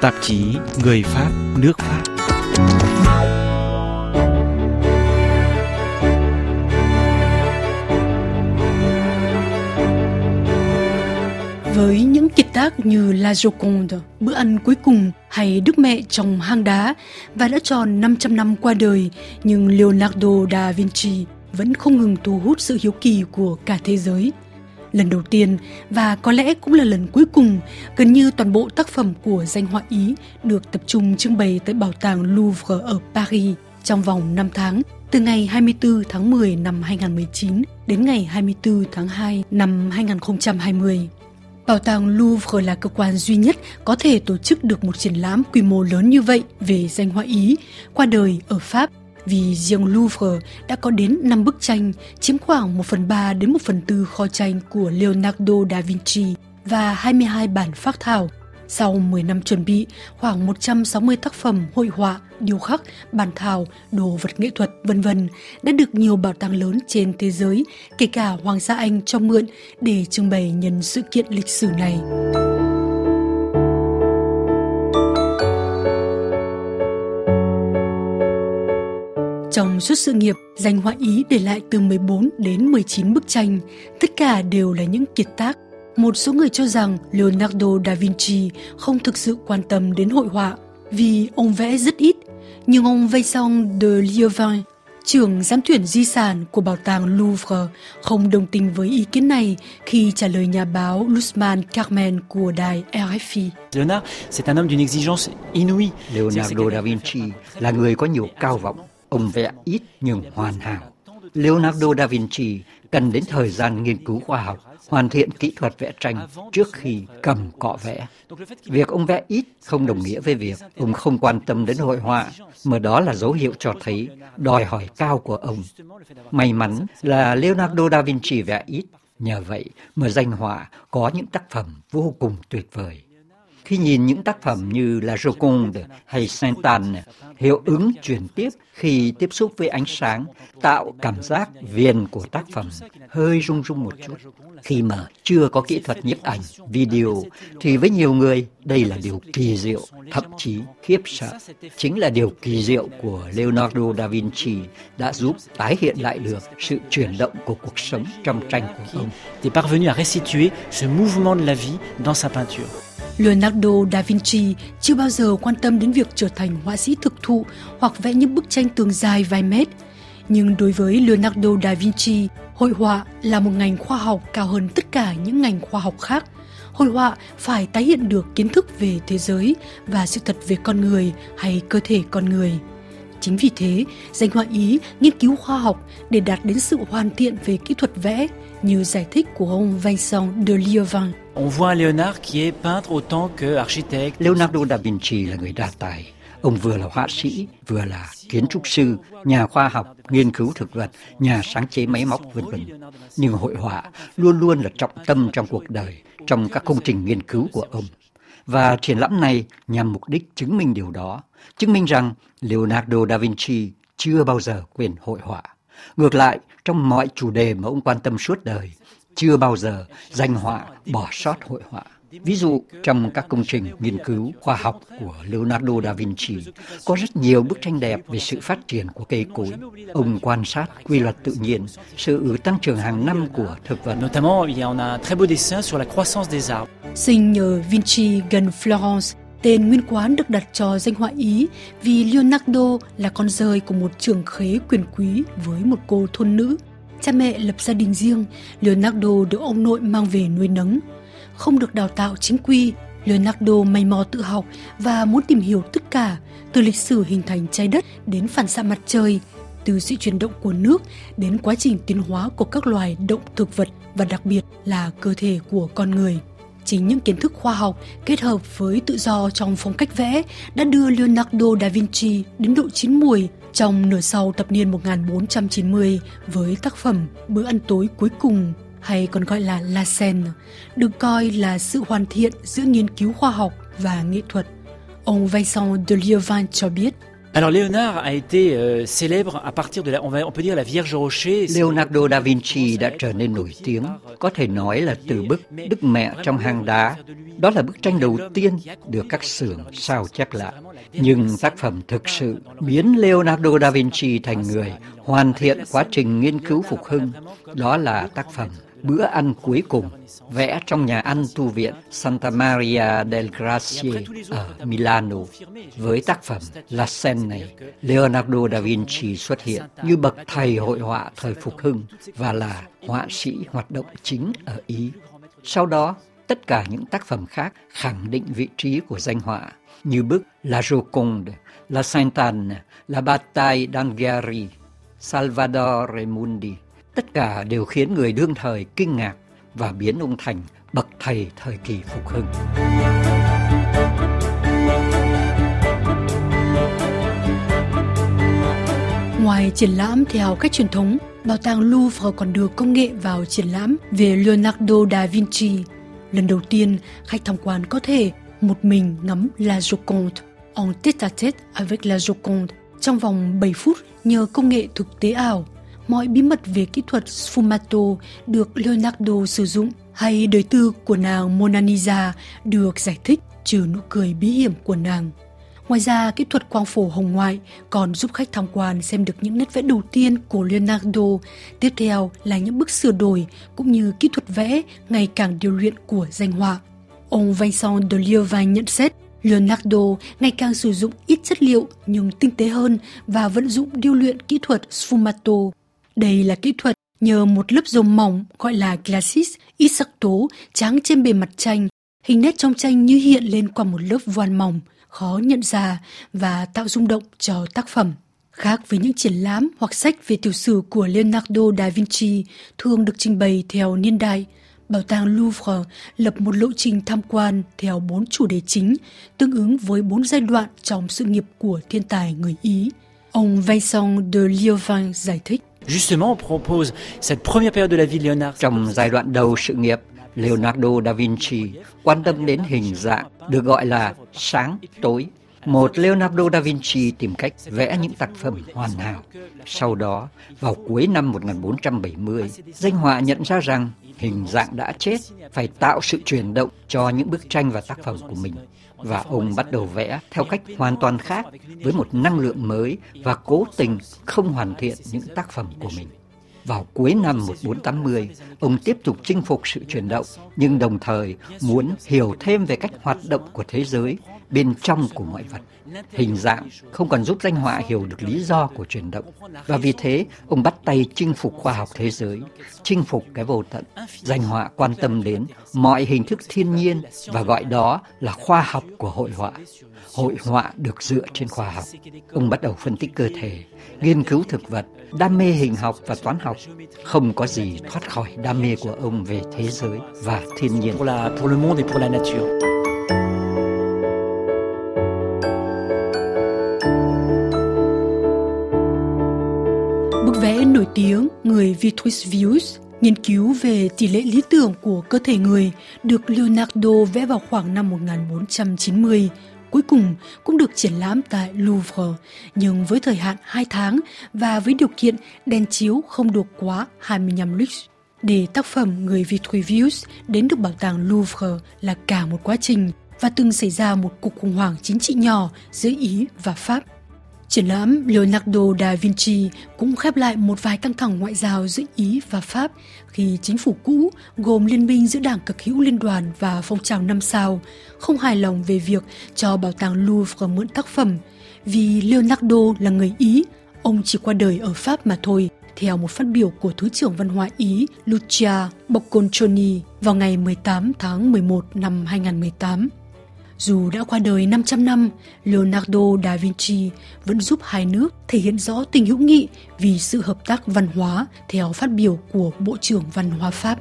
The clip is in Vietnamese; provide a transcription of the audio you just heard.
Tạp chí Người Pháp, nước Pháp Với những kiệt tác như La Joconde, Bữa ăn cuối cùng hay Đức mẹ trong hang đá và đã tròn 500 năm qua đời, nhưng Leonardo da Vinci vẫn không ngừng thu hút sự hiếu kỳ của cả thế giới. Lần đầu tiên và có lẽ cũng là lần cuối cùng, gần như toàn bộ tác phẩm của danh họa Ý được tập trung trưng bày tại Bảo tàng Louvre ở Paris trong vòng 5 tháng, từ ngày 24 tháng 10 năm 2019 đến ngày 24 tháng 2 năm 2020. Bảo tàng Louvre là cơ quan duy nhất có thể tổ chức được một triển lãm quy mô lớn như vậy về danh họa Ý qua đời ở Pháp vì riêng Louvre đã có đến 5 bức tranh chiếm khoảng 1 phần 3 đến 1 phần 4 kho tranh của Leonardo da Vinci và 22 bản phác thảo sau 10 năm chuẩn bị, khoảng 160 tác phẩm hội họa, điêu khắc, bản thảo, đồ vật nghệ thuật vân vân đã được nhiều bảo tàng lớn trên thế giới, kể cả Hoàng gia Anh cho mượn để trưng bày nhân sự kiện lịch sử này. Trong suốt sự nghiệp, danh họa Ý để lại từ 14 đến 19 bức tranh, tất cả đều là những kiệt tác một số người cho rằng Leonardo da Vinci không thực sự quan tâm đến hội họa vì ông vẽ rất ít, nhưng ông Vincent de Lieuvin, trưởng giám tuyển di sản của bảo tàng Louvre, không đồng tình với ý kiến này khi trả lời nhà báo Luzman Carmen của đài RFI. Leonardo, c'est un homme d'une exigence inouïe. Leonardo da Vinci là người có nhiều cao vọng. Ông vẽ ít nhưng hoàn hảo. Leonardo da Vinci cần đến thời gian nghiên cứu khoa học hoàn thiện kỹ thuật vẽ tranh trước khi cầm cọ vẽ. Việc ông vẽ ít không đồng nghĩa với việc ông không quan tâm đến hội họa, mà đó là dấu hiệu cho thấy đòi hỏi cao của ông. May mắn là Leonardo da Vinci vẽ ít, nhờ vậy mà danh họa có những tác phẩm vô cùng tuyệt vời. Khi nhìn những tác phẩm như La Joconde hay Saint Anne, hiệu ứng chuyển tiếp khi tiếp xúc với ánh sáng tạo cảm giác viền của tác phẩm hơi rung rung một chút. Khi mà chưa có kỹ thuật nhiếp ảnh, video, thì với nhiều người đây là điều kỳ diệu, thậm chí khiếp sợ. Chính là điều kỳ diệu của Leonardo da Vinci đã giúp tái hiện lại được sự chuyển động của cuộc sống trong tranh của ông. est parvenu à restituer ce mouvement de la vie dans sa peinture. Leonardo da Vinci chưa bao giờ quan tâm đến việc trở thành họa sĩ thực thụ hoặc vẽ những bức tranh tường dài vài mét. Nhưng đối với Leonardo da Vinci, hội họa là một ngành khoa học cao hơn tất cả những ngành khoa học khác. Hội họa phải tái hiện được kiến thức về thế giới và sự thật về con người hay cơ thể con người. Chính vì thế, danh họa Ý nghiên cứu khoa học để đạt đến sự hoàn thiện về kỹ thuật vẽ, như giải thích của ông Vincent de Lieuvin. On voit Léonard qui est peintre autant que architecte. Leonardo da Vinci là người đa tài. Ông vừa là họa sĩ, vừa là kiến trúc sư, nhà khoa học, nghiên cứu thực vật, nhà sáng chế máy móc vân vân. Nhưng hội họa luôn luôn là trọng tâm trong cuộc đời, trong các công trình nghiên cứu của ông. Và triển lãm này nhằm mục đích chứng minh điều đó, chứng minh rằng Leonardo da Vinci chưa bao giờ quên hội họa. Ngược lại, trong mọi chủ đề mà ông quan tâm suốt đời, chưa bao giờ danh họa bỏ sót hội họa. Ví dụ, trong các công trình nghiên cứu khoa học của Leonardo da Vinci, có rất nhiều bức tranh đẹp về sự phát triển của cây cối. Ông quan sát quy luật tự nhiên, sự tăng trưởng hàng năm của thực vật. Notamment, il y a, on a un très beau dessin sur la croissance des arbres. Sinh nhờ Vinci gần Florence, tên nguyên quán được đặt cho danh họa Ý vì Leonardo là con rơi của một trưởng khế quyền quý với một cô thôn nữ. Cha mẹ lập gia đình riêng, Leonardo được ông nội mang về nuôi nấng. Không được đào tạo chính quy, Leonardo may mò tự học và muốn tìm hiểu tất cả, từ lịch sử hình thành trái đất đến phản xạ mặt trời, từ sự chuyển động của nước đến quá trình tiến hóa của các loài động thực vật và đặc biệt là cơ thể của con người. Chính những kiến thức khoa học kết hợp với tự do trong phong cách vẽ đã đưa Leonardo da Vinci đến độ chín mùi trong nửa sau thập niên 1490 với tác phẩm Bữa ăn tối cuối cùng hay còn gọi là La Seine, được coi là sự hoàn thiện giữa nghiên cứu khoa học và nghệ thuật. Ông Vincent de Lieuvin cho biết, Alors Léonard a été euh, célèbre à partir de la, on, va, on peut dire la Vierge Rocher. Leonardo da Vinci đã trở nên nổi tiếng, có thể nói là từ bức Đức Mẹ trong hang đá. Đó là bức tranh đầu tiên được các xưởng sao chép lại. Nhưng tác phẩm thực sự biến Leonardo da Vinci thành người hoàn thiện quá trình nghiên cứu phục hưng. Đó là tác phẩm bữa ăn cuối cùng vẽ trong nhà ăn tu viện Santa Maria del Grazie ở Milano. Với tác phẩm La Scène này, Leonardo da Vinci xuất hiện như bậc thầy hội họa thời phục hưng và là họa sĩ hoạt động chính ở Ý. Sau đó, tất cả những tác phẩm khác khẳng định vị trí của danh họa như bức La Joconde, La Sainte Anne, La Bataille d'Anghiari, Salvador Mundi tất cả đều khiến người đương thời kinh ngạc và biến ông thành bậc thầy thời kỳ phục hưng. Ngoài triển lãm theo cách truyền thống, Bảo tàng Louvre còn đưa công nghệ vào triển lãm về Leonardo da Vinci. Lần đầu tiên, khách tham quan có thể một mình ngắm La Joconde en tête à tête avec La Joconde trong vòng 7 phút nhờ công nghệ thực tế ảo mọi bí mật về kỹ thuật sfumato được Leonardo sử dụng hay đời tư của nàng Mona Lisa được giải thích trừ nụ cười bí hiểm của nàng. Ngoài ra, kỹ thuật quang phổ hồng ngoại còn giúp khách tham quan xem được những nét vẽ đầu tiên của Leonardo. Tiếp theo là những bức sửa đổi cũng như kỹ thuật vẽ ngày càng điều luyện của danh họa. Ông Vincent de Lieuvin nhận xét Leonardo ngày càng sử dụng ít chất liệu nhưng tinh tế hơn và vận dụng điêu luyện kỹ thuật sfumato đây là kỹ thuật nhờ một lớp dầu mỏng gọi là glacis ít sắc tố trắng trên bề mặt tranh. Hình nét trong tranh như hiện lên qua một lớp voan mỏng, khó nhận ra và tạo rung động cho tác phẩm. Khác với những triển lãm hoặc sách về tiểu sử của Leonardo da Vinci thường được trình bày theo niên đại, Bảo tàng Louvre lập một lộ trình tham quan theo bốn chủ đề chính, tương ứng với bốn giai đoạn trong sự nghiệp của thiên tài người Ý. Ông Vincent de Lieuvin giải thích. Justement, on propose cette première période de la vie de Léonard. Trong giai đoạn đầu sự nghiệp, Leonardo da Vinci quan tâm đến hình dạng được gọi là sáng tối. Một Leonardo da Vinci tìm cách vẽ những tác phẩm hoàn hảo. Sau đó, vào cuối năm 1470, danh họa nhận ra rằng hình dạng đã chết, phải tạo sự chuyển động cho những bức tranh và tác phẩm của mình và ông bắt đầu vẽ theo cách hoàn toàn khác với một năng lượng mới và cố tình không hoàn thiện những tác phẩm của mình. Vào cuối năm 1480, ông tiếp tục chinh phục sự chuyển động, nhưng đồng thời muốn hiểu thêm về cách hoạt động của thế giới bên trong của mọi vật. Hình dạng không còn giúp danh họa hiểu được lý do của chuyển động. Và vì thế, ông bắt tay chinh phục khoa học thế giới, chinh phục cái vô tận. Danh họa quan tâm đến mọi hình thức thiên nhiên và gọi đó là khoa học của hội họa. Hội họa được dựa trên khoa học. Ông bắt đầu phân tích cơ thể, nghiên cứu thực vật, đam mê hình học và toán học. Không có gì thoát khỏi đam mê của ông về thế giới và thiên nhiên. Pour, la, pour le monde et pour la nature. Nổi tiếng người Vitruvius nghiên cứu về tỷ lệ lý tưởng của cơ thể người được Leonardo vẽ vào khoảng năm 1490. Cuối cùng cũng được triển lãm tại Louvre, nhưng với thời hạn 2 tháng và với điều kiện đèn chiếu không được quá 25 lux. Để tác phẩm người Vitruvius đến được bảo tàng Louvre là cả một quá trình và từng xảy ra một cuộc khủng hoảng chính trị nhỏ giữa Ý và Pháp Triển lãm Leonardo da Vinci cũng khép lại một vài căng thẳng ngoại giao giữa Ý và Pháp khi chính phủ cũ gồm liên minh giữa đảng cực hữu liên đoàn và phong trào năm sao không hài lòng về việc cho bảo tàng Louvre mượn tác phẩm vì Leonardo là người Ý, ông chỉ qua đời ở Pháp mà thôi, theo một phát biểu của Thứ trưởng Văn hóa Ý Lucia Bocconcioni vào ngày 18 tháng 11 năm 2018. Dù đã qua đời 500 năm, Leonardo da Vinci vẫn giúp hai nước thể hiện rõ tình hữu nghị vì sự hợp tác văn hóa theo phát biểu của Bộ trưởng Văn hóa Pháp.